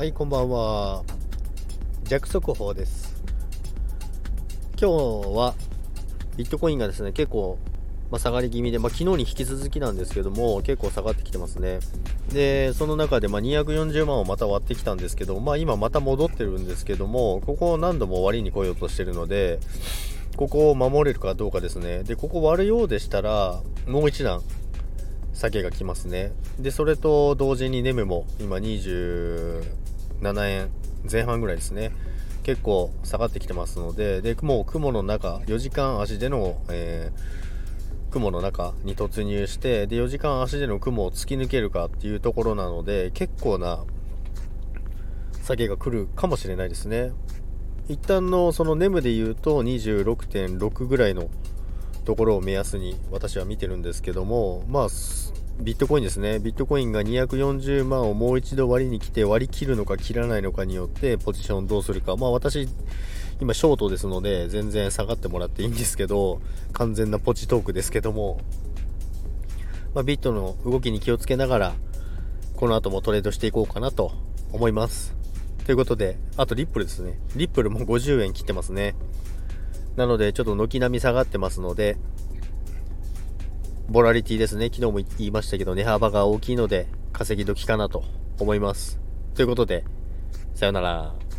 はい、こんばんは。弱速報です。今日はビットコインがですね、結構、まあ、下がり気味で、まあ、昨日に引き続きなんですけども、結構下がってきてますね。で、その中で、まあ、240万をまた割ってきたんですけど、まあ、今また戻ってるんですけども、ここを何度も割りに来ようとしてるので、ここを守れるかどうかですね。で、ここ割るようでしたら、もう一段、下げが来ますね。で、それと同時にネムも今27円前半ぐらいですね。結構下がってきてますので、で、もう雲の中、4時間足での、えー雲の中に突入して、で、4時間足での雲を突き抜けるかっていうところなので、結構な下げが来るかもしれないですね。一旦のそのネムで言うと26.6ぐらいのところを目安に私は見てるんですけども、まあ、ビットコインですね。ビットコインが240万をもう一度割りに来て割り切るのか切らないのかによってポジションどうするか。まあ私、今ショートですので全然下がってもらっていいんですけど、完全なポチトークですけども、まあ、ビットの動きに気をつけながら、この後もトレードしていこうかなと思います。ということで、あとリップルですね。リップルも50円切ってますね。なので、ちょっと軒並み下がってますので、ボラリティですね。昨日も言いましたけど、値幅が大きいので、稼ぎ時かなと思います。ということで、さよなら。